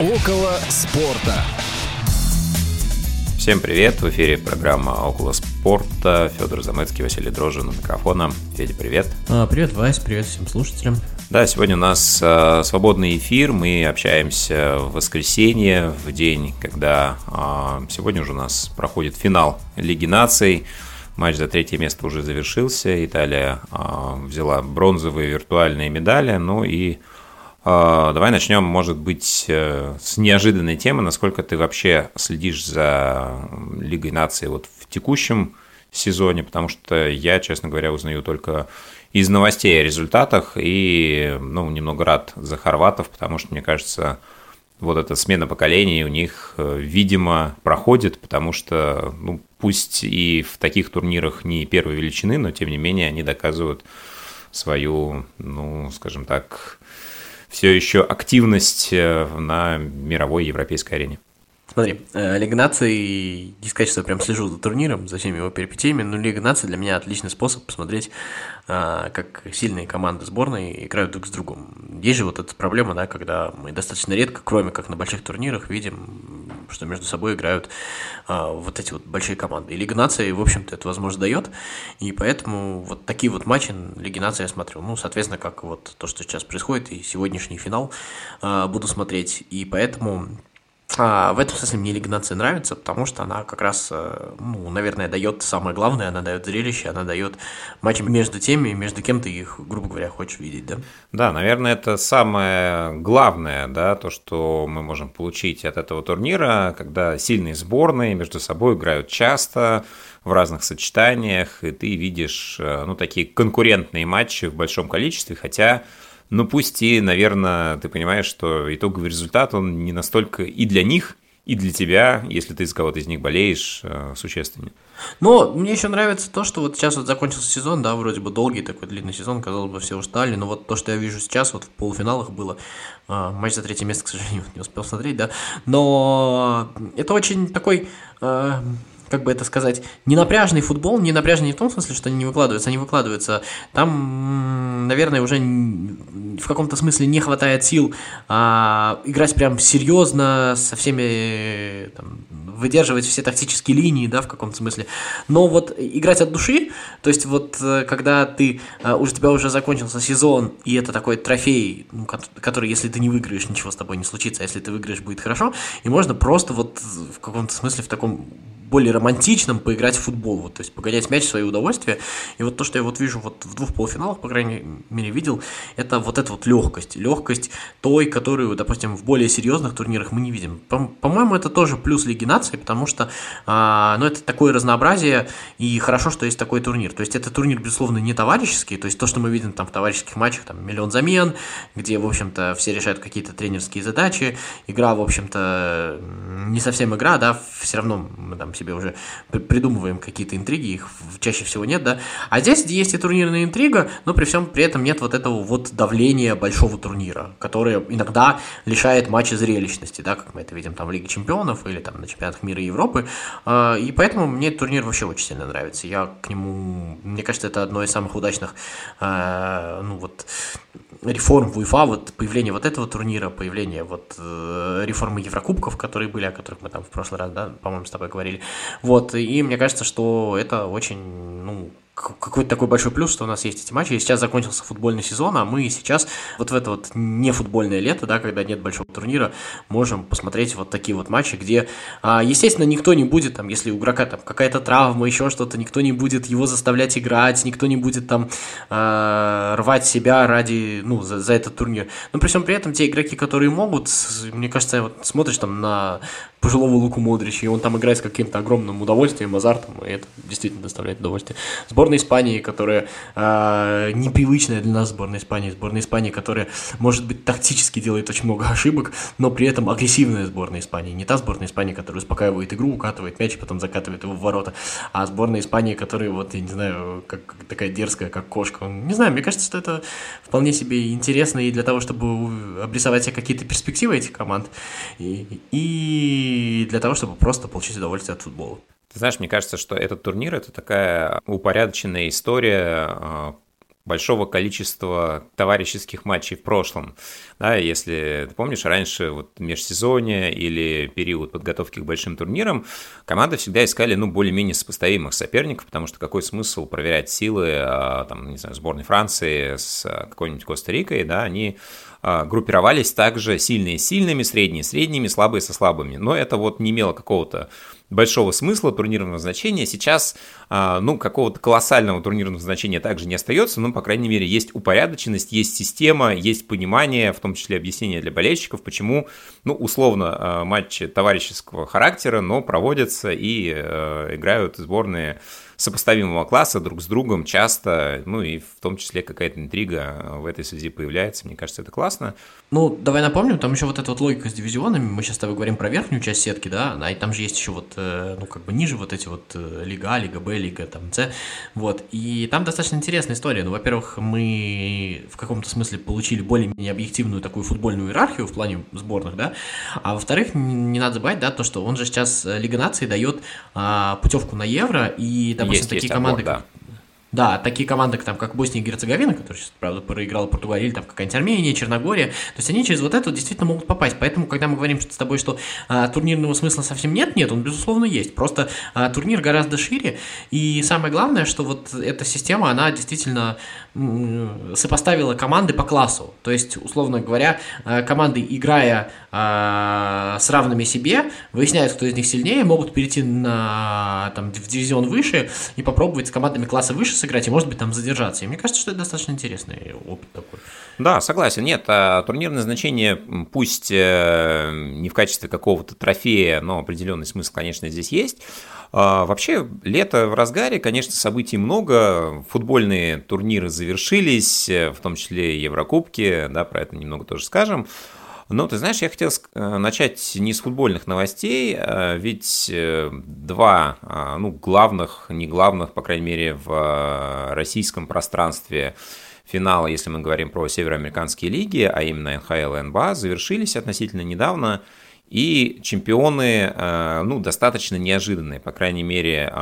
Около спорта. Всем привет! В эфире программа «Около спорта». Федор Замыцкий, Василий Дрожжин у микрофона. Федя, привет! А, привет, Вась, привет всем слушателям. Да, сегодня у нас э, свободный эфир. Мы общаемся в воскресенье, в день, когда э, сегодня уже у нас проходит финал Лиги наций. Матч за третье место уже завершился. Италия э, взяла бронзовые виртуальные медали. Ну и а, давай начнем, может быть, э, с неожиданной темы. Насколько ты вообще следишь за Лигой наций вот в текущем сезоне? Потому что я, честно говоря, узнаю только из новостей о результатах и ну, немного рад за хорватов, потому что, мне кажется, вот эта смена поколений у них, э, видимо, проходит, потому что, ну, пусть и в таких турнирах не первой величины, но, тем не менее, они доказывают свою, ну, скажем так, все еще активность э, на мировой европейской арене. Смотри, э, Лига наций, не сказать, что я прям слежу за турниром, за всеми его перипетиями, но Лига наций для меня отличный способ посмотреть, а, как сильные команды сборной играют друг с другом. Есть же вот эта проблема, да, когда мы достаточно редко, кроме как на больших турнирах, видим, что между собой играют а, вот эти вот большие команды. И Лига наций, в общем-то, это возможность дает, и поэтому вот такие вот матчи Лиги наций я смотрю. Ну, соответственно, как вот то, что сейчас происходит, и сегодняшний финал а, буду смотреть, и поэтому а, в этом смысле мне Лига нации нравится, потому что она как раз, э, ну, наверное, дает самое главное, она дает зрелище, она дает матчи между теми, между кем ты их, грубо говоря, хочешь видеть, да? Да, наверное, это самое главное, да, то, что мы можем получить от этого турнира, когда сильные сборные между собой играют часто, в разных сочетаниях, и ты видишь, э, ну, такие конкурентные матчи в большом количестве, хотя ну пусть и, наверное, ты понимаешь, что итоговый результат, он не настолько и для них, и для тебя, если ты из кого-то из них болеешь, э, существеннее. Но мне еще нравится то, что вот сейчас вот закончился сезон, да, вроде бы долгий такой длинный сезон, казалось бы, все устали, но вот то, что я вижу сейчас, вот в полуфиналах было, э, матч за третье место, к сожалению, не успел смотреть, да, но это очень такой... Э, как бы это сказать, не напряжный футбол, не напряжный не в том смысле, что они не выкладываются, они выкладываются. Там, наверное, уже в каком-то смысле не хватает сил а, играть прям серьезно, со всеми, там, выдерживать все тактические линии, да, в каком-то смысле. Но вот играть от души, то есть вот э, когда ты, э, у тебя уже закончился сезон, и это такой трофей, ну, который, если ты не выиграешь, ничего с тобой не случится, а если ты выиграешь, будет хорошо, и можно просто вот в каком-то смысле в таком более романтичном поиграть в футбол, вот, то есть погонять мяч в свое удовольствие. И вот то, что я вот вижу вот в двух полуфиналах, по крайней мере, видел, это вот эта вот легкость. Легкость той, которую, допустим, в более серьезных турнирах мы не видим. По-моему, это тоже плюс Лиги наций, потому что, а, ну, это такое разнообразие, и хорошо, что есть такой турнир. То есть это турнир, безусловно, не товарищеский, то есть то, что мы видим там в товарищеских матчах, там миллион замен, где, в общем-то, все решают какие-то тренерские задачи, игра, в общем-то, не совсем игра, да, все равно мы там себе уже придумываем какие-то интриги, их чаще всего нет, да. А здесь есть и турнирная интрига, но при всем при этом нет вот этого вот давления большого турнира, которое иногда лишает матча зрелищности, да, как мы это видим там в Лиге Чемпионов или там на чемпионатах мира и Европы. А, и поэтому мне этот турнир вообще очень сильно нравится. Я к нему, мне кажется, это одно из самых удачных, а, ну вот, реформ в УЕФА, вот появление вот этого турнира, появление вот э, реформы Еврокубков, которые были, о которых мы там в прошлый раз, да, по-моему, с тобой говорили. Вот, и мне кажется, что это очень, ну, какой-то такой большой плюс, что у нас есть эти матчи. И сейчас закончился футбольный сезон, а мы сейчас вот в это вот не футбольное лето, да, когда нет большого турнира, можем посмотреть вот такие вот матчи, где, а, естественно, никто не будет, там, если у игрока там какая-то травма, еще что-то, никто не будет его заставлять играть, никто не будет там э, рвать себя ради, ну, за, за этот турнир. Но при всем при этом те игроки, которые могут, мне кажется, вот смотришь там на пожилого Луку Модрича, и он там играет с каким-то огромным удовольствием, азартом, и это действительно доставляет удовольствие. Сборная Испании, которая э, непривычная для нас сборная Испании, сборная Испании, которая, может быть, тактически делает очень много ошибок, но при этом агрессивная сборная Испании. Не та сборная Испании, которая успокаивает игру, укатывает мяч и потом закатывает его в ворота, а сборная Испании, которая, вот, я не знаю, как такая дерзкая, как кошка. Не знаю, мне кажется, что это вполне себе интересно и для того, чтобы обрисовать себе какие-то перспективы этих команд, и, и и для того, чтобы просто получить удовольствие от футбола. Ты знаешь, мне кажется, что этот турнир – это такая упорядоченная история, а, большого количества товарищеских матчей в прошлом. Да, если ты помнишь, раньше вот межсезонье или период подготовки к большим турнирам команды всегда искали ну, более-менее сопоставимых соперников, потому что какой смысл проверять силы а, там, не знаю, сборной Франции с какой-нибудь Коста-Рикой, да, они а, группировались также сильные с сильными, средние с средними, слабые со слабыми. Но это вот не имело какого-то большого смысла турнирного значения. Сейчас, а, ну, какого-то колоссального турнирного значения также не остается, но, по крайней мере, есть упорядоченность, есть система, есть понимание, в том числе объяснение для болельщиков, почему, ну, условно, а, матчи товарищеского характера, но проводятся и э, играют сборные сопоставимого класса друг с другом часто, ну и в том числе какая-то интрига в этой связи появляется. Мне кажется, это классно. Ну, давай напомним, там еще вот эта вот логика с дивизионами. Мы сейчас с тобой говорим про верхнюю часть сетки, да, а и там же есть еще вот, э, ну, как бы ниже вот эти вот э, Лига А, Лига Б, Лига там С. Вот. И там достаточно интересная история. Ну, во-первых, мы в каком-то смысле получили более-менее объективную такую футбольную иерархию в плане сборных, да. А во-вторых, не надо забывать, да, то, что он же сейчас э, Лига Нации дает а, путевку на Евро, и, допустим, есть, такие есть команды, отбор, да. Да, такие команды, там, как Босния и Герцеговина, которая сейчас, правда, проиграла Португалию, или там какая-нибудь Армения, Черногория, то есть они через вот это действительно могут попасть. Поэтому, когда мы говорим с тобой, что а, турнирного смысла совсем нет, нет, он, безусловно, есть. Просто а, турнир гораздо шире, и самое главное, что вот эта система, она действительно сопоставила команды по классу. То есть, условно говоря, а, команды, играя а, с равными себе, выясняют, кто из них сильнее, могут перейти на, там, в дивизион выше и попробовать с командами класса выше сыграть и, может быть, там задержаться. И мне кажется, что это достаточно интересный опыт такой. Да, согласен. Нет, а турнирное значение, пусть э, не в качестве какого-то трофея, но определенный смысл, конечно, здесь есть. А, вообще, лето в разгаре, конечно, событий много. Футбольные турниры завершились, в том числе Еврокубки, да, про это немного тоже скажем. Но ты знаешь, я хотел э, начать не с футбольных новостей, а ведь э, два, а, ну, главных, не главных, по крайней мере, в э, российском пространстве финала, если мы говорим про североамериканские лиги, а именно НХЛ и НБА, завершились относительно недавно. И чемпионы, ну, достаточно неожиданные, по крайней мере,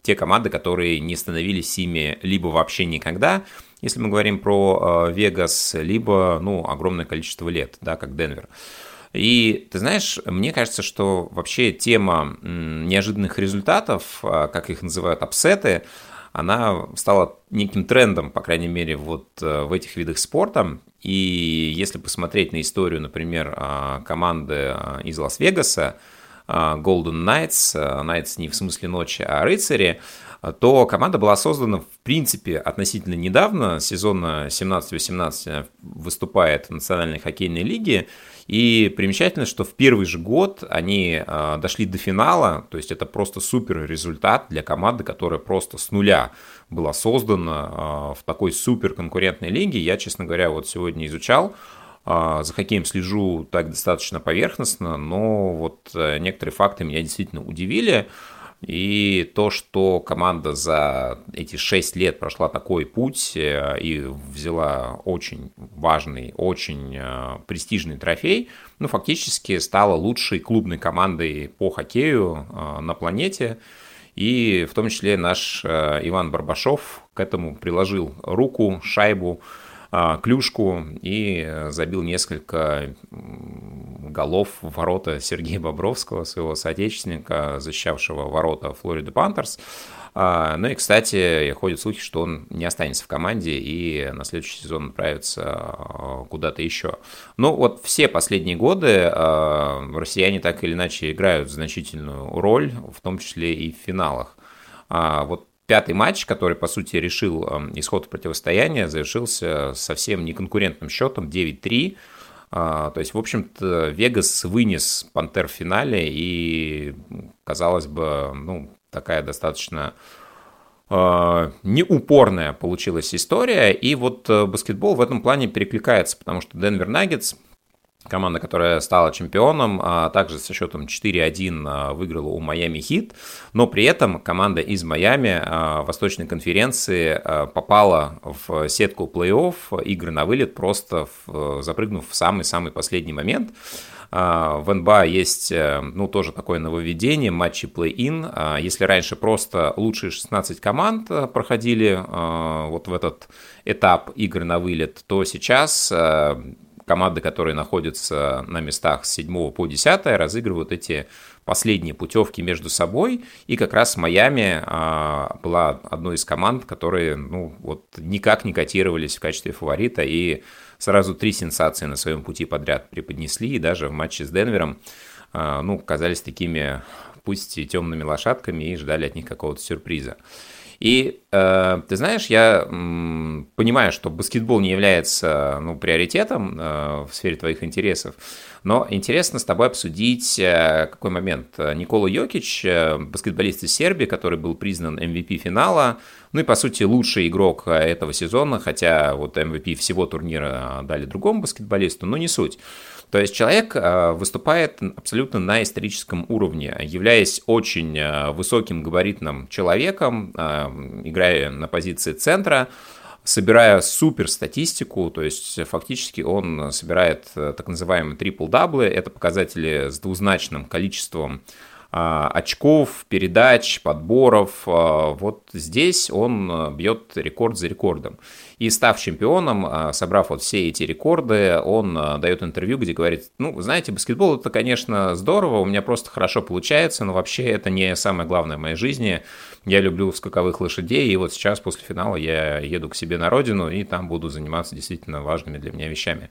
те команды, которые не становились ими либо вообще никогда, если мы говорим про э, Вегас, либо, ну, огромное количество лет, да, как Денвер. И ты знаешь, мне кажется, что вообще тема неожиданных результатов, э, как их называют, апсеты, она стала неким трендом, по крайней мере, вот э, в этих видах спорта. И если посмотреть на историю, например, команды из Лас-Вегаса, Golden Knights, Knights не в смысле ночи, а рыцари, то команда была создана, в принципе, относительно недавно. Сезона 17-18 выступает в Национальной хоккейной лиге. И примечательно, что в первый же год они а, дошли до финала, то есть это просто супер результат для команды, которая просто с нуля была создана в такой супер конкурентной лиге. Я, честно говоря, вот сегодня изучал, за хоккеем слежу так достаточно поверхностно, но вот э, некоторые факты меня действительно удивили. И то, что команда за эти 6 лет прошла такой путь э, и взяла очень важный, очень э, престижный трофей, ну, фактически стала лучшей клубной командой по хоккею на планете. И в том числе наш Иван Барбашов к этому приложил руку, шайбу, а, клюшку и э, забил несколько голов в ворота Сергея Бобровского, своего соотечественника, защищавшего ворота Флорида Пантерс. А, ну и, кстати, ходят слухи, что он не останется в команде и на следующий сезон отправится а, куда-то еще. Ну вот все последние годы россияне так или иначе играют значительную роль, в том числе и в финалах. Вот Пятый матч, который, по сути, решил эм, исход противостояния, завершился совсем неконкурентным счетом 9-3. А, то есть, в общем-то, Вегас вынес Пантер в финале, и, казалось бы, ну, такая достаточно э, неупорная получилась история. И вот э, баскетбол в этом плане перекликается, потому что Денвер Наггетс – Команда, которая стала чемпионом, а также со счетом 4-1 а, выиграла у Майами Хит, но при этом команда из Майами а, Восточной конференции попала в сетку плей-офф, игры на вылет, просто запрыгнув в самый-самый последний момент. а, в НБА есть, э, ну, тоже такое нововведение, матчи плей-ин. А, если раньше просто лучшие 16 команд э, проходили а, вот в этот этап игр на вылет, то сейчас э, команды, которые находятся на местах с 7 по 10, разыгрывают эти последние путевки между собой. И как раз Майами была одной из команд, которые ну, вот никак не котировались в качестве фаворита. И сразу три сенсации на своем пути подряд преподнесли, и даже в матче с Денвером, а, ну, казались такими, пусть и темными лошадками, и ждали от них какого-то сюрприза. И э, ты знаешь, я м, понимаю, что баскетбол не является ну, приоритетом э, в сфере твоих интересов, но интересно с тобой обсудить э, какой момент. Никола Йокич, э, баскетболист из Сербии, который был признан MVP финала, ну и, по сути, лучший игрок э, этого сезона, хотя вот MVP всего турнира дали другому баскетболисту, но не суть. То есть человек выступает абсолютно на историческом уровне, являясь очень высоким габаритным человеком, играя на позиции центра, собирая супер статистику, то есть фактически он собирает э, так называемые трипл-даблы, это показатели с двузначным количеством очков, передач, подборов. Вот здесь он э, бьет рекорд за рекордом. И став чемпионом, а, собрав вот все эти рекорды, он а, дает интервью, где говорит, ну, знаете, баскетбол это, конечно, здорово, у меня просто хорошо получается, но вообще это не самое главное в моей жизни. Я люблю скаковых лошадей, и вот сейчас после финала я еду к себе на родину, и там буду заниматься действительно важными для меня вещами.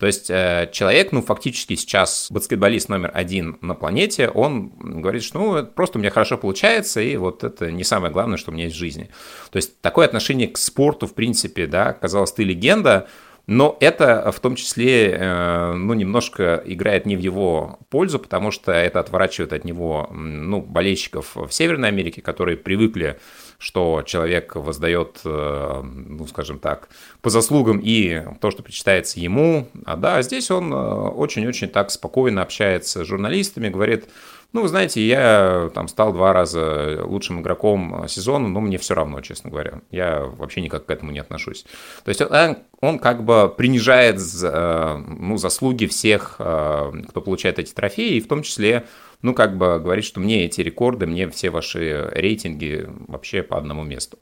То есть э, человек, ну, фактически сейчас баскетболист номер один на планете, он говорит, что ну, просто у меня хорошо получается, и вот это не самое главное, что у меня есть в жизни. То есть такое отношение к спорту, в принципе, да, казалось, ты легенда, но это в том числе, э, ну, немножко играет не в его пользу, потому что это отворачивает от него, ну, болельщиков в Северной Америке, которые привыкли, что человек воздает, э, ну, скажем так, по заслугам и то, что причитается ему. А да, здесь он э, очень-очень так спокойно общается с журналистами, говорит, ну, вы знаете, я там стал два раза лучшим игроком сезона, но мне все равно, честно говоря. Я вообще никак к этому не отношусь. То есть он, он как бы принижает э, ну, заслуги всех, кто получает эти трофеи, и в том числе ну, как бы говорит, что мне эти рекорды, мне все ваши рейтинги вообще по одному месту.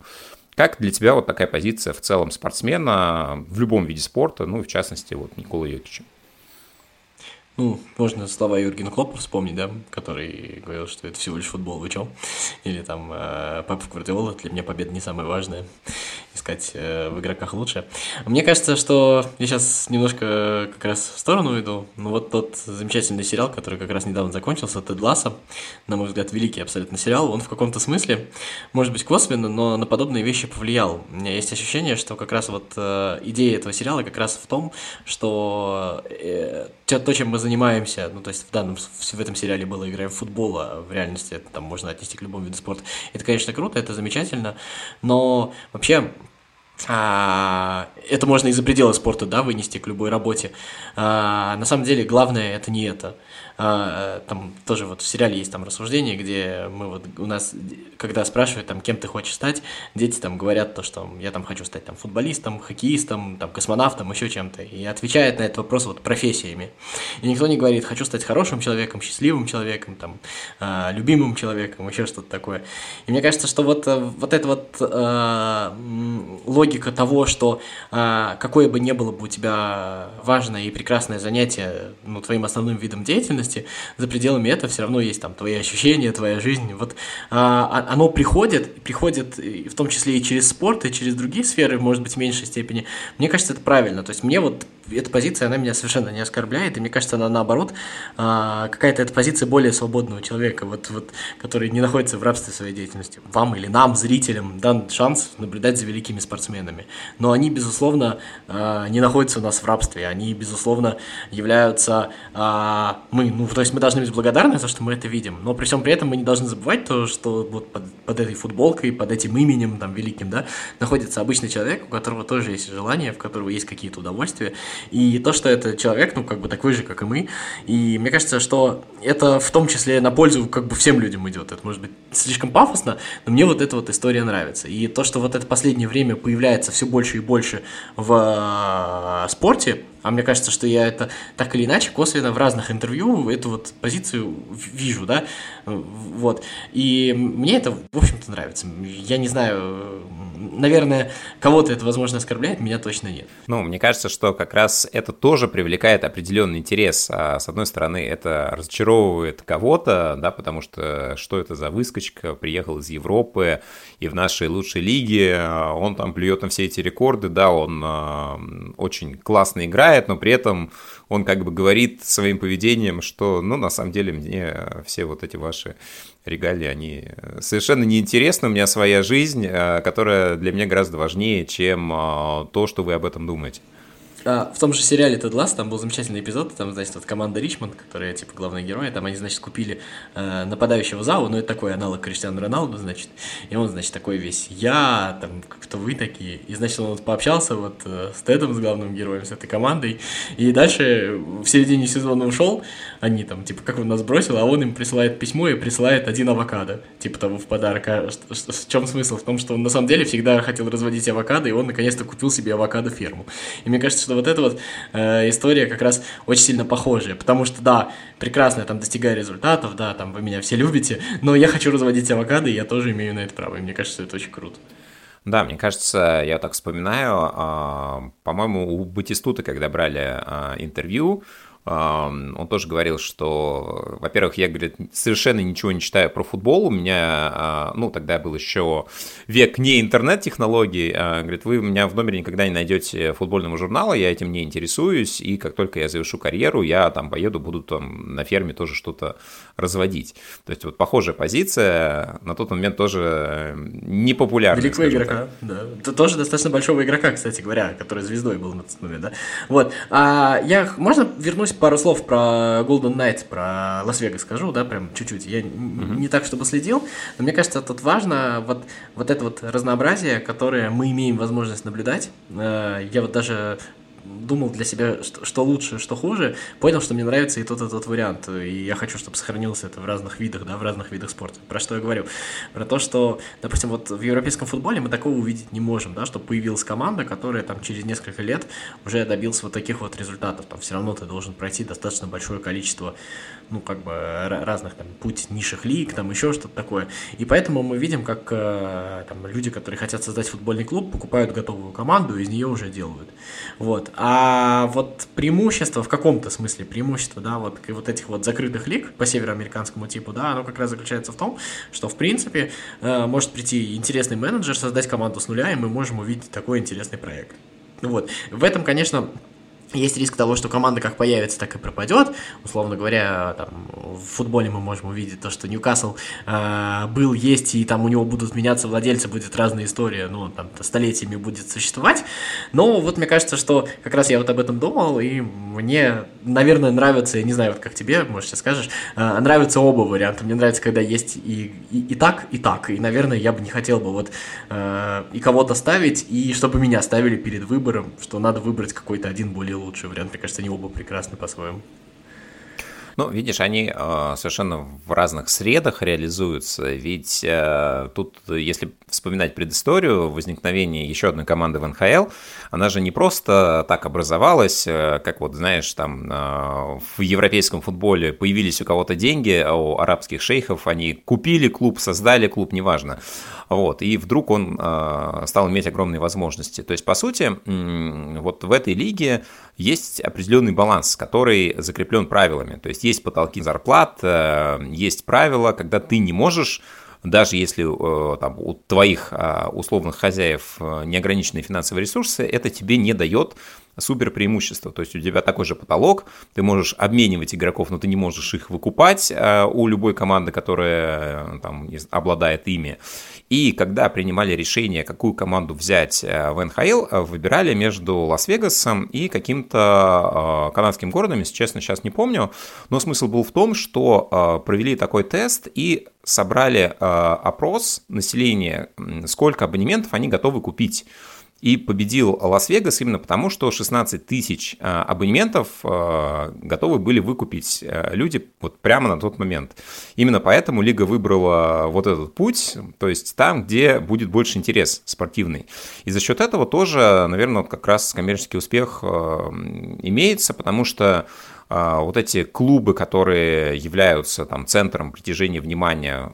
Как для тебя вот такая позиция в целом спортсмена в любом виде спорта, ну, в частности, вот Никола Йокича? Ну, можно слова Юргена Клопа вспомнить, да, который говорил, что это всего лишь футбол, вы чё? Или там э, Пепа Гвардиола, для меня победа не самое важное, искать э, в игроках лучше. Мне кажется, что я сейчас немножко как раз в сторону иду, ну вот тот замечательный сериал, который как раз недавно закончился, Тед Ласса, на мой взгляд, великий абсолютно сериал, он в каком-то смысле, может быть, косвенно, но на подобные вещи повлиял. У меня есть ощущение, что как раз вот э, идея этого сериала как раз в том, что э, то, чем мы занимаемся, ну, то есть в данном, в этом сериале было играем в футбол, а в реальности это там можно отнести к любому виду спорта. Это, конечно, круто, это замечательно, но вообще а, это можно и за пределы спорта, да, вынести к любой работе. А, на самом деле главное это не это. А, там тоже вот в сериале есть там рассуждение, где мы вот у нас, когда спрашивают там, кем ты хочешь стать, дети там говорят то, что я там хочу стать там футболистом, хоккеистом, там космонавтом, еще чем-то, и отвечает на этот вопрос вот профессиями. И никто не говорит, хочу стать хорошим человеком, счастливым человеком, там, а, любимым человеком, еще что-то такое. И мне кажется, что вот, э, вот эта вот э, логика того, что э, какое бы ни было бы у тебя важное и прекрасное занятие, ну, твоим основным видом деятельности, деятельности, за пределами этого все равно есть там твои ощущения, твоя жизнь. Вот а, а оно приходит, приходит в том числе и через спорт, и через другие сферы, может быть, в меньшей степени. Мне кажется, это правильно. То есть мне вот эта позиция, она меня совершенно не оскорбляет, и мне кажется, она наоборот а, какая-то эта позиция более свободного человека, вот, вот, который не находится в рабстве своей деятельности. Вам или нам, зрителям, дан шанс наблюдать за великими спортсменами. Но они, безусловно, а, не находятся у нас в рабстве, они, безусловно, являются а, мы, ну, то есть мы должны быть благодарны за что мы это видим, но при всем при этом мы не должны забывать то, что вот под, под этой футболкой, под этим именем там великим, да, находится обычный человек, у которого тоже есть желания, в которого есть какие-то удовольствия, и то, что это человек, ну, как бы такой же, как и мы. И мне кажется, что это в том числе на пользу как бы всем людям идет. Это может быть слишком пафосно, но мне вот эта вот история нравится. И то, что вот это последнее время появляется все больше и больше в э, спорте, а мне кажется, что я это так или иначе косвенно в разных интервью эту вот позицию вижу, да, вот. И мне это, в общем-то, нравится. Я не знаю, наверное, кого-то это, возможно, оскорбляет, меня точно нет. Ну, мне кажется, что как раз это тоже привлекает определенный интерес. А с одной стороны, это разочаровывает кого-то, да, потому что что это за выскочка, приехал из Европы и в нашей лучшей лиге, он там плюет на все эти рекорды, да, он э, очень классно играет, но при этом он как бы говорит своим поведением, что, ну, на самом деле, мне все вот эти ваши регалии, они совершенно неинтересны, у меня своя жизнь, э, которая для меня гораздо важнее, чем э, то, что вы об этом думаете. А, в том же сериале «Тед Ласс» там был замечательный эпизод, там, значит, вот команда Ричмонд, которая, типа, главные герои, там они, значит, купили э, нападающего Зау, ну, это такой аналог Криштиану Роналду, значит, и он, значит, такой весь «я», там, кто вы такие, и, значит, он вот пообщался вот э, с Тедом, с главным героем, с этой командой, и дальше в середине сезона ушел, они там, типа, как он нас бросил, а он им присылает письмо и присылает один авокадо, типа, того в подарок, а в чем смысл? В том, что он, на самом деле, всегда хотел разводить авокадо, и он, наконец-то, купил себе авокадо-ферму, и мне кажется, что вот эта вот э, история как раз очень сильно похожая, потому что, да, прекрасно, я там достигаю результатов, да, там вы меня все любите, но я хочу разводить авокадо, и я тоже имею на это право, и мне кажется, это очень круто. Да, мне кажется, я так вспоминаю, э, по-моему, у Батистута, когда брали э, интервью, он тоже говорил, что, во-первых, я, говорит, совершенно ничего не читаю про футбол, у меня, а, ну, тогда был еще век не интернет-технологий, а, говорит, вы меня в номере никогда не найдете футбольного журнала, я этим не интересуюсь, и как только я завершу карьеру, я там поеду, буду там на ферме тоже что-то разводить. То есть вот похожая позиция, на тот момент тоже непопулярная. Великого игрока, так. да. Это тоже достаточно большого игрока, кстати говоря, который звездой был на тот момент, да. Вот, а я, можно вернусь пару слов про Golden Knights, про Лас-Вегас скажу, да, прям чуть-чуть. Я mm-hmm. не так, чтобы следил, но мне кажется, тут важно вот, вот это вот разнообразие, которое мы имеем возможность наблюдать. Э, я вот даже думал для себя, что, что лучше, что хуже, понял, что мне нравится и тот, и тот вариант. И я хочу, чтобы сохранился это в разных видах, да, в разных видах спорта. Про что я говорю? Про то, что, допустим, вот в европейском футболе мы такого увидеть не можем, да, чтобы появилась команда, которая там через несколько лет уже добился вот таких вот результатов. Там все равно ты должен пройти достаточно большое количество, ну, как бы разных там путь низших лиг, там еще что-то такое. И поэтому мы видим, как э, там люди, которые хотят создать футбольный клуб, покупают готовую команду и из нее уже делают. Вот. А вот преимущество, в каком-то смысле преимущество, да, вот, вот этих вот закрытых лиг по североамериканскому типу, да, оно как раз заключается в том, что, в принципе, э, может прийти интересный менеджер, создать команду с нуля, и мы можем увидеть такой интересный проект. Вот. В этом, конечно, есть риск того, что команда как появится, так и пропадет. Условно говоря, там, в футболе мы можем увидеть то, что Ньюкасл э, был, есть, и там у него будут меняться владельцы, будет разная история, ну, там, столетиями будет существовать. Но вот мне кажется, что как раз я вот об этом думал, и мне, наверное, нравится, я не знаю, вот как тебе, может, сейчас скажешь, э, нравятся оба варианта. Мне нравится, когда есть и, и, и так, и так. И, наверное, я бы не хотел бы вот э, и кого-то ставить, и чтобы меня ставили перед выбором, что надо выбрать какой-то один более лучший вариант. Мне кажется, они оба прекрасны по-своему. Ну, видишь, они э, совершенно в разных средах реализуются. Ведь э, тут, если вспоминать предысторию возникновения еще одной команды в НХЛ, она же не просто так образовалась, э, как вот, знаешь, там э, в европейском футболе появились у кого-то деньги, а у арабских шейхов они купили клуб, создали клуб, неважно. Вот, и вдруг он э, стал иметь огромные возможности. То есть, по сути, вот в этой лиге есть определенный баланс, который закреплен правилами. То есть, есть потолки зарплат, э, есть правила, когда ты не можешь даже если э, там, у твоих условных хозяев неограниченные финансовые ресурсы, это тебе не дает супер преимущество. То есть у тебя такой же потолок, ты можешь обменивать игроков, но ты не можешь их выкупать у любой команды, которая там, обладает ими. И когда принимали решение, какую команду взять э, в НХЛ, э, выбирали между Лас-Вегасом и каким-то э, канадским городом, если честно, сейчас не помню. Но смысл был в том, что провели такой тест и собрали опрос населения, сколько абонементов они готовы купить И победил Лас-Вегас именно потому, что 16 тысяч а, абонементов а, готовы были выкупить а, люди вот прямо на тот момент. Именно поэтому лига выбрала вот этот путь, то есть там, где будет больше интерес спортивный. И за счет этого тоже, наверное, как раз коммерческий успех имеется, потому что вот эти клубы, которые являются там центром притяжения внимания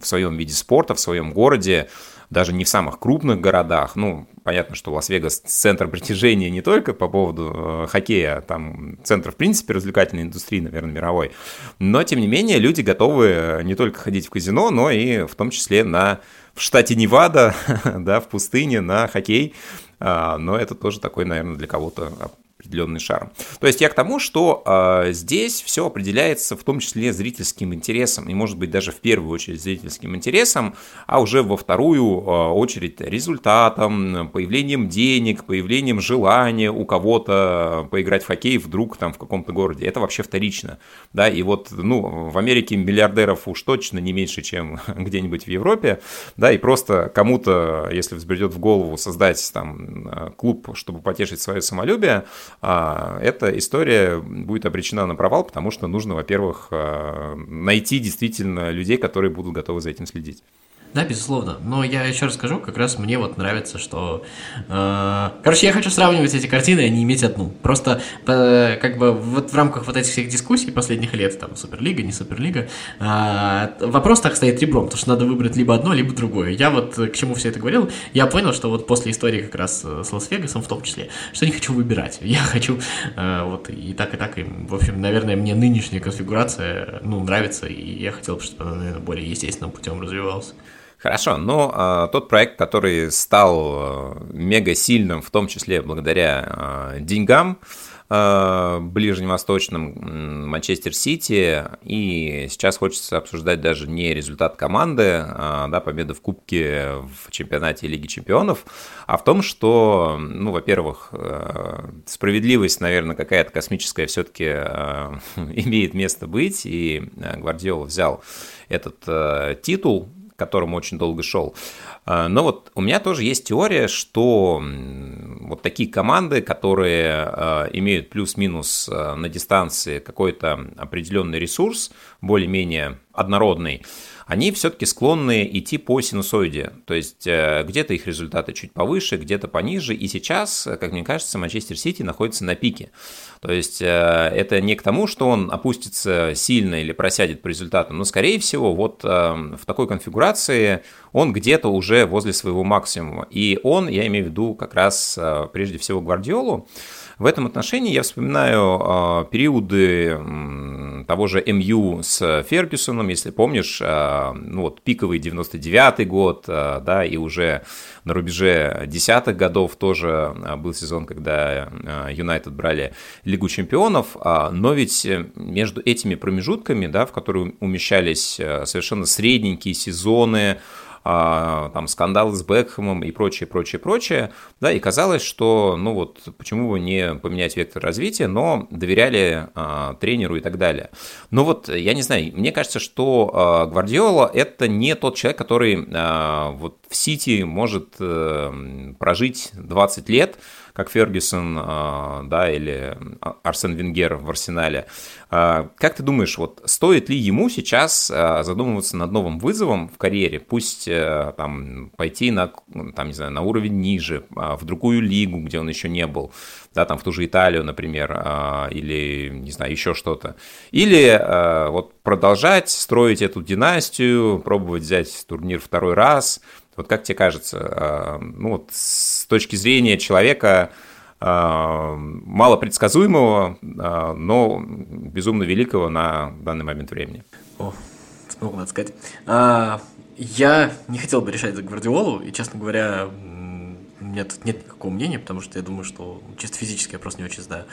в своем виде спорта, в своем городе, даже не в самых крупных городах. Ну, понятно, что Лас-Вегас центр притяжения не только по поводу э, хоккея, там центр, в принципе, развлекательной индустрии, наверное, мировой. Но, тем не менее, люди готовы э, не только ходить в казино, но и в том числе на в штате Невада, да, в пустыне на хоккей. А, но это тоже такой, наверное, для кого-то определенный шарм. То есть я к тому, что э, здесь все определяется в том числе зрительским интересом, и может быть даже в первую очередь зрительским интересом, а уже во вторую э, очередь результатом, появлением денег, появлением желания у кого-то поиграть в хоккей вдруг там в каком-то городе. Это вообще вторично. Да, и вот ну, в Америке миллиардеров уж точно не меньше, чем где-нибудь в Европе, да, и просто кому-то, если взбредет в голову создать там э, клуб, чтобы потешить свое самолюбие, а, эта история будет обречена на провал, потому что нужно, во-первых, а, найти действительно людей, которые будут готовы за этим следить. Да, безусловно. Но я еще расскажу, как раз мне вот нравится, что... Э, короче, я хочу сравнивать эти картины, а не иметь одну. Просто э, как бы вот в рамках вот этих всех дискуссий последних лет, там, Суперлига, не Суперлига, э, вопрос так стоит ребром, потому что надо выбрать либо одно, либо другое. Я вот к чему все это говорил, я понял, что вот после истории как раз с Лас-Вегасом в том числе, что не хочу выбирать. Я хочу э, вот и так, и так, и, в общем, наверное, мне нынешняя конфигурация, ну, нравится, и я хотел бы, чтобы она, наверное, более естественным путем развивалась. Хорошо, но э, тот проект, который стал э, мега сильным, в том числе благодаря э, деньгам, э, ближневосточным Манчестер Сити, и сейчас хочется обсуждать даже не результат команды, а, да, победа в Кубке в чемпионате Лиги Чемпионов, а в том, что, ну, во-первых, э, справедливость, наверное, какая-то космическая все-таки э, имеет место быть, и Гвардиола взял этот титул которому очень долго шел. А, но вот у меня тоже есть теория, что вот такие команды, которые а, имеют плюс-минус а, на дистанции какой-то определенный ресурс, более-менее однородный, они все-таки склонны идти по синусоиде. То есть э, где-то их результаты чуть повыше, где-то пониже. И сейчас, как мне кажется, Манчестер Сити находится на пике. То есть э, это не к тому, что он опустится сильно или просядет по результатам, но, скорее всего, вот э, в такой конфигурации он где-то уже возле своего максимума. И он, я имею в виду как раз прежде всего Гвардиолу, в этом отношении я вспоминаю э, периоды э, того же МЮ с Фергюсоном, если помнишь, э, ну вот пиковый 99-й год, э, да, и уже на рубеже десятых годов тоже был сезон, когда Юнайтед брали Лигу чемпионов, но ведь между этими промежутками, да, в которые умещались совершенно средненькие сезоны, а, там скандалы с Бекхэмом и прочее, прочее, прочее, да, и казалось, что, ну вот, почему бы не поменять вектор развития, но доверяли а, тренеру и так далее. Но вот, я не знаю, мне кажется, что а, Гвардиола это не тот человек, который а, вот в Сити может а, прожить 20 лет, как Фергюсон, а, да, или Арсен Венгер в Арсенале. А, как ты думаешь, вот стоит ли ему сейчас а, задумываться над новым вызовом в карьере? Пусть э, там пойти на, там, не знаю, на уровень ниже, в другую лигу, где он еще не был, да, там в ту же Италию, например, или, не знаю, еще что-то. Или вот продолжать строить эту династию, пробовать взять турнир второй раз – вот как тебе кажется, а, ну, вот с точки зрения человека а, мало предсказуемого, а, но безумно великого на данный момент времени? О, много надо сказать. Я не хотел бы решать за Гвардиолу, и, честно говоря, у меня тут нет никакого мнения, потому что я думаю, что чисто физически я просто не очень знаю.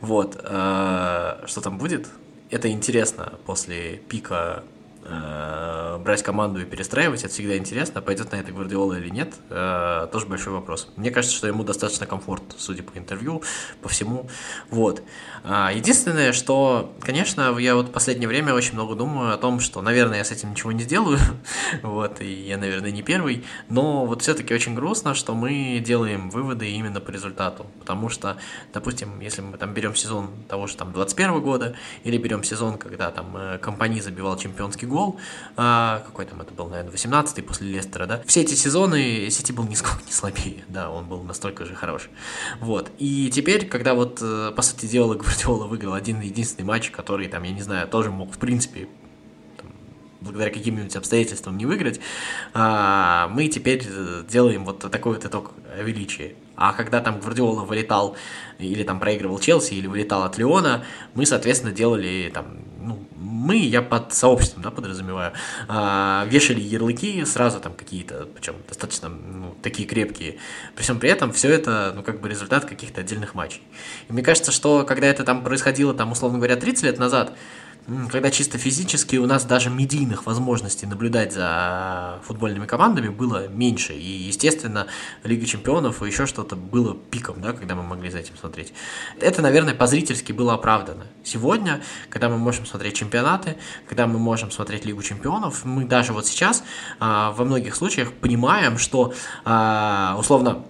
Вот. Что там будет? Это интересно после пика брать команду и перестраивать, это всегда интересно, пойдет на это Гвардиола или нет, э, тоже большой вопрос. Мне кажется, что ему достаточно комфорт, судя по интервью, по всему, вот. А, единственное, что, конечно, я вот в последнее время очень много думаю о том, что, наверное, я с этим ничего не сделаю, вот, и я, наверное, не первый, но вот все-таки очень грустно, что мы делаем выводы именно по результату, потому что, допустим, если мы там берем сезон того же там 21 года, или берем сезон, когда там э, компания забивал чемпионский гол, а, какой там это был, наверное, 18-й после Лестера, да, все эти сезоны Сити был нисколько не слабее, да, он был настолько же хорош, вот, и теперь, когда вот, э, по сути дела, Гвардиола выиграл один единственный матч, который там, я не знаю, тоже мог, в принципе, благодаря каким-нибудь обстоятельствам не выиграть, а, мы теперь э, делаем вот такой вот итог величия. А когда там Гвардиола вылетал или там проигрывал Челси, или вылетал от Леона, мы, соответственно, делали там, ну, мы, я под сообществом, да, подразумеваю, а, вешали ярлыки сразу там какие-то, причем достаточно, ну, такие крепкие. При всем при этом все это, ну, как бы результат каких-то отдельных матчей. И мне кажется, что когда это там происходило, там, условно говоря, 30 лет назад, когда чисто физически у нас даже медийных возможностей наблюдать за футбольными командами было меньше. И, естественно, Лига Чемпионов и еще что-то было пиком, да, когда мы могли за этим смотреть. Это, наверное, по-зрительски было оправдано. Сегодня, когда мы можем смотреть чемпионаты, когда мы можем смотреть Лигу Чемпионов, мы даже вот сейчас а, во многих случаях понимаем, что, а, условно,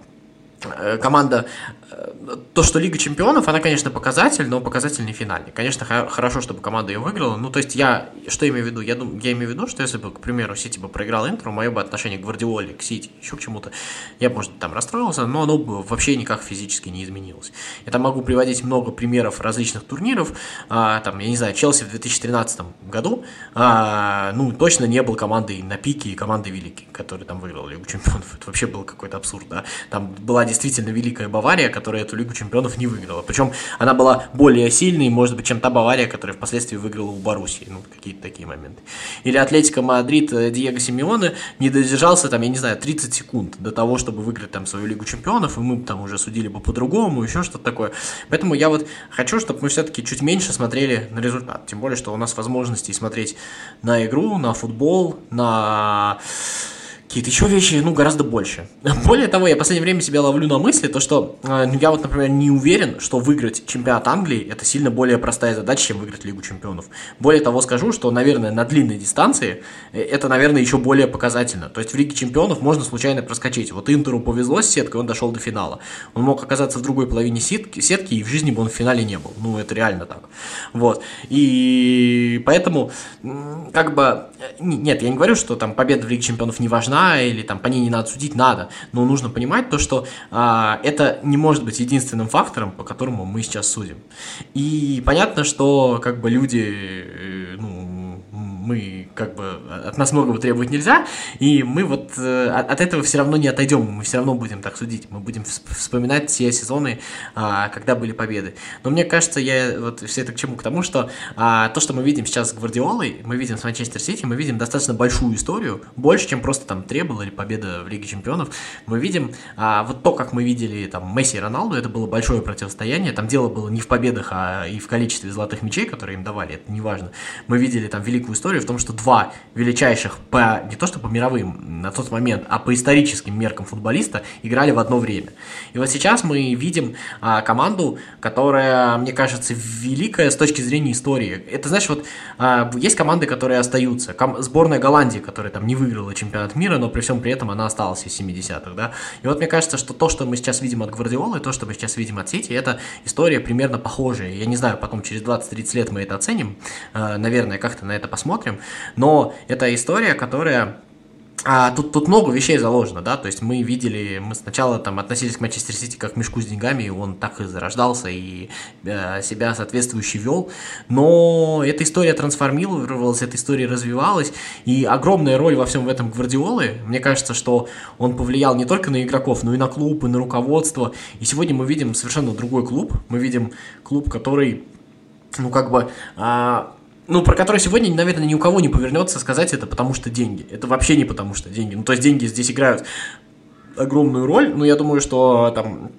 э, команда то, что Лига Чемпионов, она, конечно, показатель, но показатель не финальный. Конечно, хорошо, чтобы команда ее выиграла. Ну, то есть я, что имею в виду? Я, думаю, я имею в виду, что если бы, к примеру, Сити бы проиграл Интеру, мое бы отношение к Гвардиоле, к Сити, еще к чему-то, я бы, может, там расстроился, но оно бы вообще никак физически не изменилось. Я там могу приводить много примеров различных турниров. А, там, я не знаю, Челси в 2013 году, а, ну, точно не был командой на пике и командой великой, которая там выиграла Лигу Чемпионов. Это вообще был какой-то абсурд, да. Там была действительно великая Бавария, которая эту Лигу Чемпионов не выиграла. Причем она была более сильной, может быть, чем та Бавария, которая впоследствии выиграла у Боруссии. Ну, какие-то такие моменты. Или Атлетико Мадрид э, Диего Симеоне не додержался, там, я не знаю, 30 секунд до того, чтобы выиграть там свою Лигу Чемпионов, и мы там уже судили бы по-другому, еще что-то такое. Поэтому я вот хочу, чтобы мы все-таки чуть меньше смотрели на результат. Тем более, что у нас возможности смотреть на игру, на футбол, на какие-то еще вещи, ну, гораздо больше. Более того, я в последнее время себя ловлю на мысли, то, что э, я вот, например, не уверен, что выиграть чемпионат Англии это сильно более простая задача, чем выиграть Лигу чемпионов. Более того, скажу, что, наверное, на длинной дистанции э, это, наверное, еще более показательно. То есть в Лиге чемпионов можно случайно проскочить. Вот Интеру повезло с сеткой, он дошел до финала. Он мог оказаться в другой половине сетки, сетки и в жизни бы он в финале не был. Ну, это реально так. Вот. И поэтому, как бы, э, нет, я не говорю, что там победа в Лиге чемпионов не важна, или там по ней не надо судить, надо. Но нужно понимать то, что а, это не может быть единственным фактором, по которому мы сейчас судим. И понятно, что как бы люди, э, ну, мы как бы от нас многого требовать нельзя, и мы вот э, от этого все равно не отойдем, мы все равно будем так судить, мы будем вспоминать все сезоны, а, когда были победы. Но мне кажется, я вот все это к чему? К тому, что а, то, что мы видим сейчас с Гвардиолой, мы видим с Манчестер Сити, мы видим достаточно большую историю, больше, чем просто там требовал или победа в Лиге Чемпионов. Мы видим а, вот то, как мы видели там Месси и Роналду, это было большое противостояние, там дело было не в победах, а и в количестве золотых мячей, которые им давали, это не важно. Мы видели там великую историю, история в том, что два величайших по не то что по мировым на тот момент, а по историческим меркам футболиста играли в одно время. И вот сейчас мы видим а, команду, которая, мне кажется, великая с точки зрения истории. Это, знаешь, вот а, есть команды, которые остаются. Ком- сборная Голландии, которая там не выиграла чемпионат мира, но при всем при этом она осталась из 70-х, да. И вот мне кажется, что то, что мы сейчас видим от Гвардиолы, то, что мы сейчас видим от Сити, это история примерно похожая. Я не знаю, потом через 20-30 лет мы это оценим, а, наверное, как-то на это посмотрим, посмотрим. Но это история, которая а тут, тут много вещей заложено, да, то есть мы видели, мы сначала там относились к Манчестер Сити как к мешку с деньгами, и он так и зарождался, и э, себя соответствующе вел, но эта история трансформировалась, эта история развивалась, и огромная роль во всем в этом Гвардиолы, мне кажется, что он повлиял не только на игроков, но и на клуб, и на руководство, и сегодня мы видим совершенно другой клуб, мы видим клуб, который, ну, как бы... А, ну, про который сегодня, наверное, ни у кого не повернется сказать это потому что деньги. Это вообще не потому что деньги. Ну, то есть деньги здесь играют огромную роль, но я думаю, что там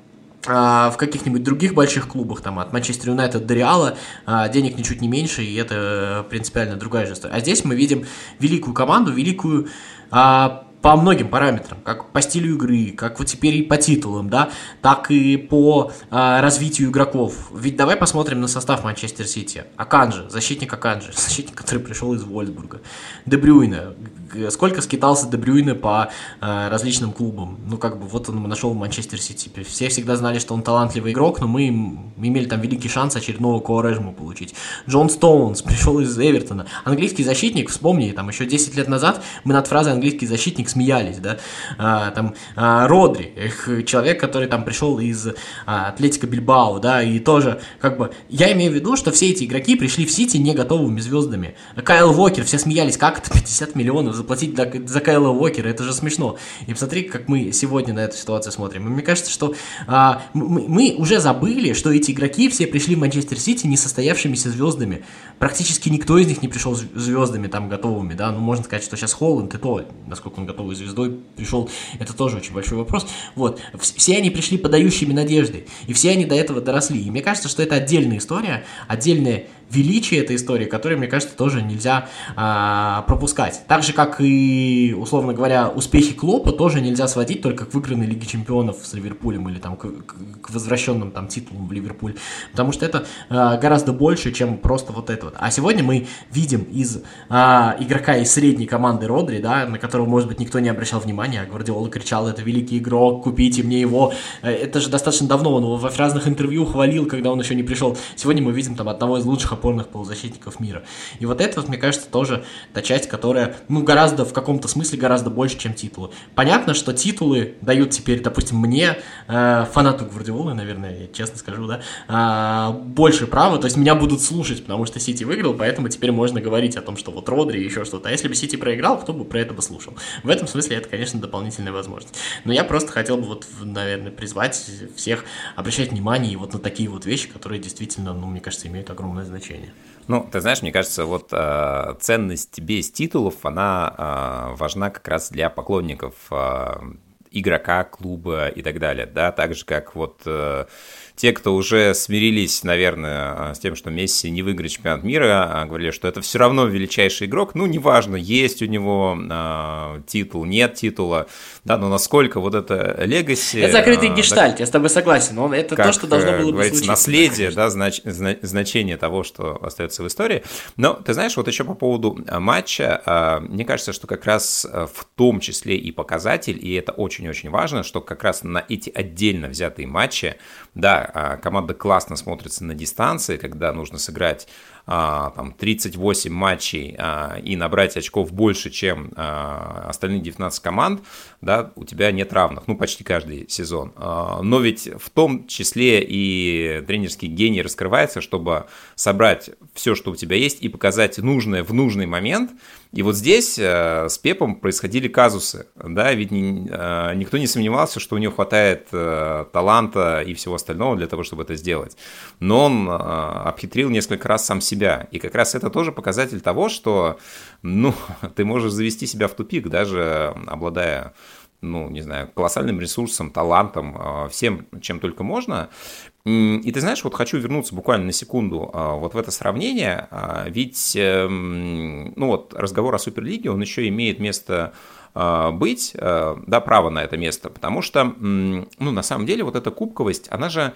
а, в каких-нибудь других больших клубах, там, от Манчестер Юнайтед до Реала, а, денег ничуть не меньше, и это принципиально другая же. А здесь мы видим великую команду, великую а, по многим параметрам, как по стилю игры, как вот теперь и по титулам, да, так и по а, развитию игроков. Ведь давай посмотрим на состав Манчестер Сити. Аканжи, защитник Аканжи, защитник, который пришел из Вольфсбурга. Де Брюйне, сколько скитался Де Брюйне по а, различным клубам. Ну, как бы, вот он нашел Манчестер Сити. Все всегда знали, что он талантливый игрок, но мы имели там великий шанс очередного Куарежму получить. Джон Стоунс пришел из Эвертона. Английский защитник, вспомни, там еще 10 лет назад мы над фразой английский защитник смеялись, да, а, там а, Родри, их, человек, который там пришел из а, Атлетика Бильбао, да, и тоже, как бы, я имею в виду, что все эти игроки пришли в Сити не готовыми звездами. Кайл Уокер, все смеялись, как это 50 миллионов заплатить за, Кайла Уокера, это же смешно. И посмотри, как мы сегодня на эту ситуацию смотрим. И мне кажется, что а, мы, мы уже забыли, что эти игроки все пришли в Манчестер Сити несостоявшимися звездами. Практически никто из них не пришел звездами там готовыми, да, ну можно сказать, что сейчас Холланд и то, насколько он готов топовой звездой пришел, это тоже очень большой вопрос. Вот, все они пришли подающими надежды, и все они до этого доросли. И мне кажется, что это отдельная история, отдельная величие этой истории, которое, мне кажется, тоже нельзя а, пропускать. Так же, как и, условно говоря, успехи Клопа тоже нельзя сводить только к выигранной Лиге Чемпионов с Ливерпулем или там к, к, возвращенным там титулам в Ливерпуль, потому что это а, гораздо больше, чем просто вот это вот. А сегодня мы видим из а, игрока из средней команды Родри, да, на которого, может быть, никто не обращал внимания, а Гвардиола кричал, это великий игрок, купите мне его. Э, это же достаточно давно, он его в разных интервью хвалил, когда он еще не пришел. Сегодня мы видим там одного из лучших опорных полузащитников мира. И вот это, вот, мне кажется, тоже та часть, которая, ну, гораздо, в каком-то смысле, гораздо больше, чем титулы. Понятно, что титулы дают теперь, допустим, мне, э, фанату Гвардиолы, наверное, я честно скажу, да, э, больше права, то есть меня будут слушать, потому что Сити выиграл, поэтому теперь можно говорить о том, что вот Родри и еще что-то. А если бы Сити проиграл, кто бы про это бы слушал? В этом смысле это, конечно, дополнительная возможность. Но я просто хотел бы вот, наверное, призвать всех обращать внимание вот на такие вот вещи, которые действительно, ну, мне кажется, имеют огромное значение. Ну, ты знаешь, мне кажется, вот э, ценность без титулов, она э, важна как раз для поклонников э, игрока, клуба и так далее, да, так же как вот э, те, кто уже смирились, наверное, с тем, что Месси не выиграет чемпионат мира, а говорили, что это все равно величайший игрок, ну, неважно, есть у него э, титул, нет титула, да, но насколько вот это легаси... Это закрытый э, гештальт, да, я с тобой согласен, он, это как, то, что должно было бы случиться. наследие, да, знач, значение того, что остается в истории. Но, ты знаешь, вот еще по поводу матча, э, мне кажется, что как раз в том числе и показатель, и это очень-очень важно, что как раз на эти отдельно взятые матчи, да, а, команда классно смотрится на дистанции, когда нужно сыграть там, 38 матчей а, и набрать очков больше, чем остальные 19 команд, да, у тебя нет равных, ну, почти каждый сезон. Но ведь в том числе и тренерский гений раскрывается, чтобы собрать все, что у тебя есть, и показать нужное в нужный момент – и вот здесь э, с Пепом происходили казусы, да, ведь э, никто не сомневался, что у него хватает э, таланта и всего остального для того, чтобы это сделать. Но он обхитрил несколько раз сам себя. И как раз это тоже показатель того, что, ну, ты можешь завести себя в тупик, даже обладая ну, не знаю, колоссальным ресурсом, талантом, э, всем, чем только можно. И ты знаешь, вот хочу вернуться буквально на секунду а, вот в это сравнение, а, ведь, эм, ну вот, разговор о Суперлиге, он еще имеет место быть, да, право на это место, потому что, ну, на самом деле, вот эта кубковость, она же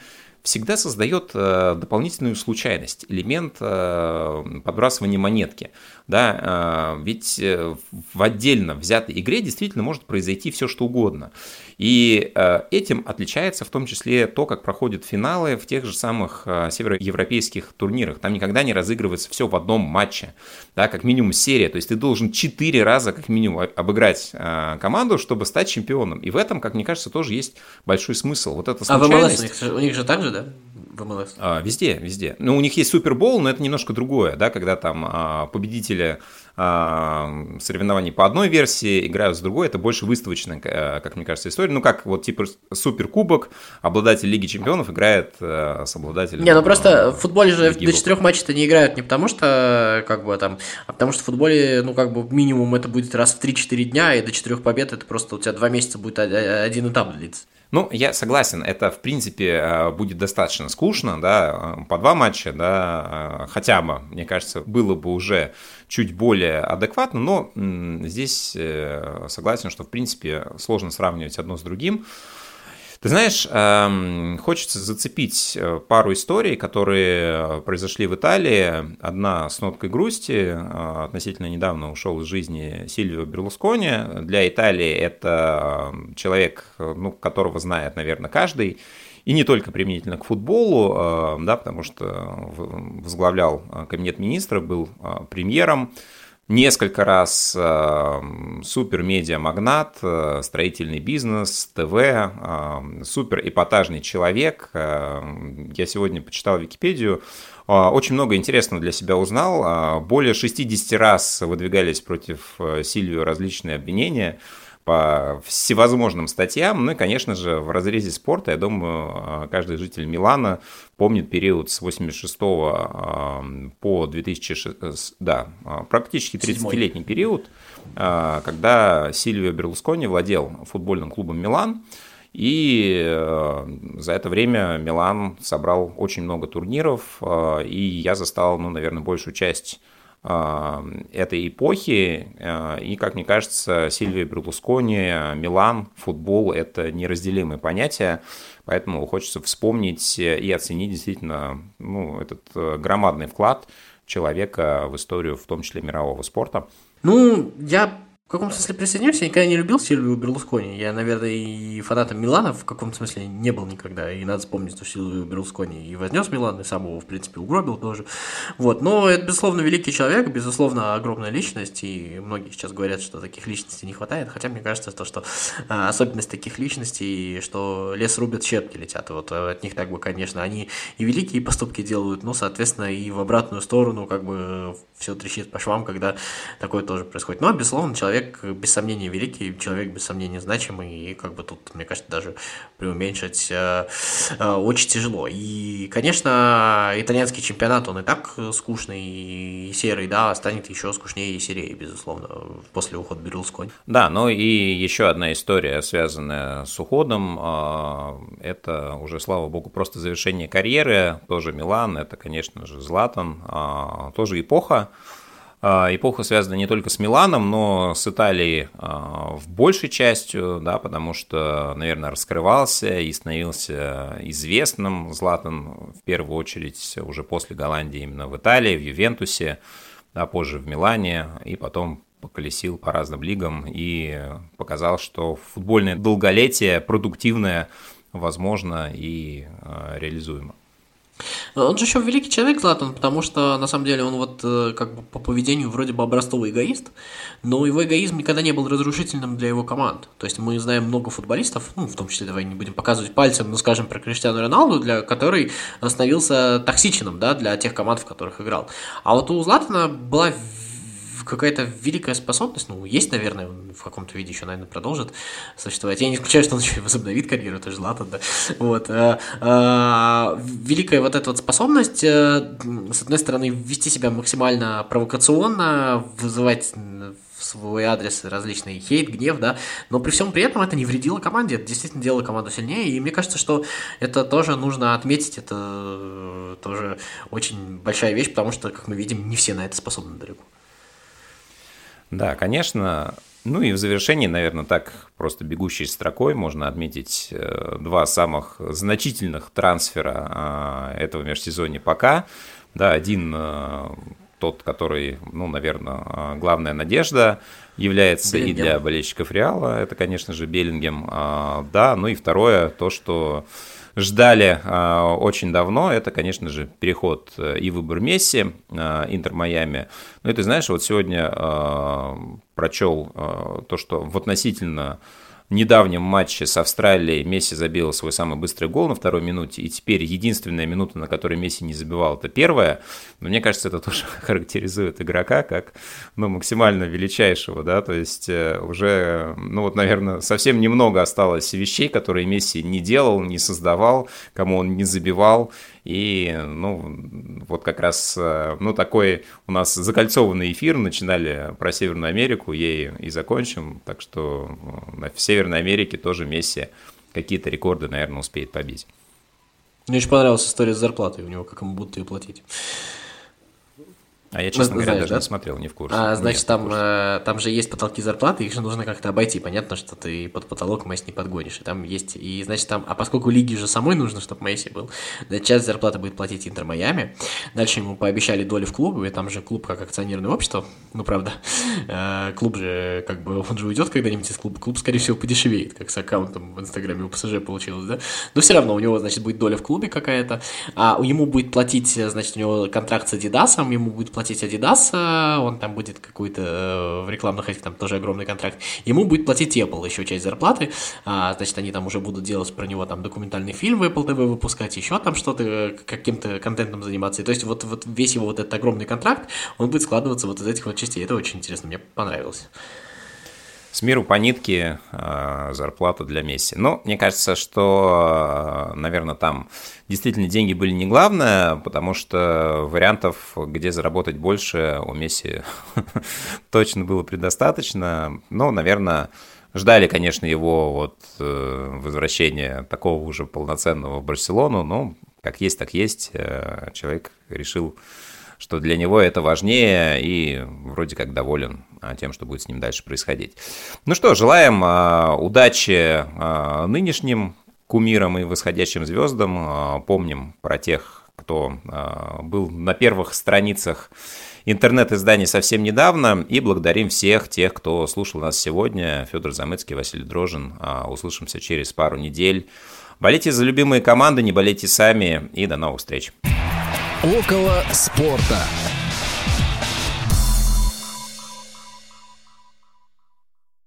всегда создает э, дополнительную случайность, элемент э, подбрасывания монетки. Да? Э, ведь в отдельно взятой игре действительно может произойти все, что угодно. И этим отличается в том числе то, как проходят финалы в тех же самых североевропейских турнирах. Там никогда не разыгрывается все в одном матче, да, как минимум серия. То есть ты должен четыре раза как минимум обыграть команду, чтобы стать чемпионом. И в этом, как мне кажется, тоже есть большой смысл. Вот эта случайность... А в МЛС у них, у них же так же, да? в МЛС? А, везде, везде. Ну, у них есть Супербол, но это немножко другое, да, когда там а, победители а, соревнований по одной версии играют с другой, это больше выставочная, а, как мне кажется, история. Ну, как вот типа Суперкубок, обладатель Лиги Чемпионов играет а, с обладателем... Не, ну просто в футболе же до четырех матчей-то не играют не потому что, как бы там, а потому что в футболе, ну, как бы минимум это будет раз в 3-4 дня, и до четырех побед это просто у тебя два месяца будет один этап длиться. Ну, я согласен, это, в принципе, э, будет достаточно скучно, да, по два матча, да, э, хотя бы, мне кажется, было бы уже чуть более адекватно, но здесь э, согласен, что, в принципе, сложно сравнивать одно с другим. Ты знаешь, эм, хочется зацепить э, пару историй, которые произошли в Италии. Одна с ноткой грусти. Э, относительно недавно ушел из жизни Сильвио Берлускони. Для Италии это эм, человек, ну, которого знает, наверное, каждый. И не только применительно к футболу, э, да, потому что возглавлял кабинет министров, был премьером несколько раз э, супер медиа магнат, э, строительный бизнес, ТВ, э, супер эпатажный человек. Я сегодня почитал Википедию, очень много интересного для себя узнал. Более 60 раз выдвигались против Сильвию различные обвинения по всевозможным статьям. Ну и, конечно же, в разрезе спорта, я думаю, каждый житель Милана помнит период с 86 по 2006, да, практически 30-летний период, когда Сильвио Берлускони владел футбольным клубом «Милан», и э, за это время Милан собрал очень много турниров, э, и я застал, ну, наверное, большую часть этой эпохи. А, и, как мне кажется, Сильвия Берлускони, Милан, футбол – это неразделимые понятия. Поэтому хочется вспомнить и оценить действительно ну, этот э, громадный вклад человека в историю, в том числе мирового спорта. Ну, я в каком смысле присоединюсь? Я никогда не любил Сильвию Берлускони. Я, наверное, и фанатом Милана в каком смысле не был никогда. И надо вспомнить, что Сильвию Берлускони и вознес Милан, и сам его, в принципе, угробил тоже. Вот. Но это, безусловно, великий человек, безусловно, огромная личность. И многие сейчас говорят, что таких личностей не хватает. Хотя, мне кажется, то, что а, особенность таких личностей, что лес рубят, щепки летят. Вот э, от них так бы, конечно, они и великие поступки делают, но, соответственно, и в обратную сторону как бы все трещит по швам, когда такое тоже происходит. Но, безусловно, человек человек, без сомнения, великий, человек, без сомнения, значимый, и как бы тут, мне кажется, даже преуменьшить э, э, очень тяжело. И, конечно, итальянский чемпионат, он и так скучный и серый, да, станет еще скучнее и серее, безусловно, после ухода Берлускони. Да, ну и еще одна история, связанная с уходом, э, это уже, слава богу, просто завершение карьеры, тоже Милан, это, конечно же, Златан, э, тоже эпоха, эпоха связана не только с Миланом, но с Италией а, в большей частью, да, потому что, наверное, раскрывался и становился известным Златан в первую очередь уже после Голландии именно в Италии, в Ювентусе, да, позже в Милане, и потом поколесил по разным лигам и показал, что футбольное долголетие продуктивное возможно и а, реализуемо. Он же еще великий человек, Златан, потому что, на самом деле, он вот э, как бы по поведению вроде бы образцовый эгоист, но его эгоизм никогда не был разрушительным для его команд. То есть мы знаем много футболистов, ну, в том числе, давай не будем показывать пальцем, но скажем про Криштиану Роналду, для который становился токсичным, да, для тех команд, в которых играл. А вот у Златана была какая-то великая способность, ну, есть, наверное, он в каком-то виде еще, наверное, продолжит существовать. Я не исключаю, что он еще и возобновит карьеру, тоже Златан, да. Вот. А, а, великая вот эта вот способность, э, с одной стороны, вести себя максимально провокационно, вызывать в свой адрес различный хейт, гнев, да, но при всем при этом это не вредило команде, это действительно делало команду сильнее, и мне кажется, что это тоже нужно отметить, это тоже очень большая вещь, потому что, как мы видим, не все на это способны далеко. Да, конечно. Ну и в завершении, наверное, так просто бегущей строкой можно отметить э, два самых значительных трансфера а, этого межсезонья пока. Да, один э, тот, который, ну, наверное, а, главная надежда является Беллингем. и для болельщиков Реала, это, конечно же, Беллингем, а, да, ну и второе, то, что ждали э, очень давно, это, конечно же, переход э, и выбор Месси, э, Интер Майами. Ну и ты знаешь, вот сегодня э, прочел то, что в относительно недавнем матче с Австралией Месси забил свой самый быстрый гол на второй минуте, и теперь единственная минута, на которой Месси не забивал, это первая. Но мне кажется, это тоже характеризует игрока как ну, максимально величайшего, да, то есть э, уже, ну вот, наверное, совсем немного осталось вещей, которые Месси не делал, не создавал, кому он не забивал, и, ну, вот как раз, э, ну, такой у нас закольцованный эфир, начинали про Северную Америку, ей и закончим, так что э, в Северной Америке тоже Месси какие-то рекорды, наверное, успеет побить. Мне очень понравилась история с зарплатой у него, как ему будут ее платить. А я, честно ну, говоря, знаешь, даже да? не смотрел, не в курсе. А, значит, Нет, там, э, там же есть потолки зарплаты, их же нужно как-то обойти. Понятно, что ты под потолок Месси не подгонишь. И там есть, и значит, там, а поскольку лиге же самой нужно, чтобы Месси был, значит, часть зарплаты будет платить Интер Майами. Дальше ему пообещали доли в клубе, и там же клуб как акционерное общество, ну, правда, э, клуб же, как бы, он же уйдет когда-нибудь из клуба, клуб, скорее всего, подешевеет, как с аккаунтом в Инстаграме у ПСЖ получилось, да? Но все равно у него, значит, будет доля в клубе какая-то, а ему будет платить, значит, у него контракт с Адидасом, ему будет платить Адидас, он там будет какой-то э, в рекламных этих там тоже огромный контракт, ему будет платить Apple еще часть зарплаты, а, значит, они там уже будут делать про него там документальный фильм в Apple TV выпускать, еще там что-то, э, каким-то контентом заниматься, то есть вот, вот весь его вот этот огромный контракт, он будет складываться вот из этих вот частей, это очень интересно, мне понравилось. С миру по нитке э, зарплата для Месси. Но мне кажется, что, э, наверное, там действительно деньги были не главное, потому что вариантов, где заработать больше, у Месси точно было предостаточно. Но, наверное, ждали, конечно, его вот э, возвращения такого уже полноценного в Барселону, но как есть, так есть. Человек решил что для него это важнее и вроде как доволен а, тем, что будет с ним дальше происходить. Ну что, желаем а, удачи а, нынешним кумирам и восходящим звездам. Помним про тех, кто был на первых страницах интернет-изданий совсем недавно. И благодарим всех тех, кто слушал нас сегодня. Федор Замыцкий, Василий Дрожин. Услышимся через пару недель. Болейте за любимые команды, не болейте сами. И до новых встреч. Около спорта.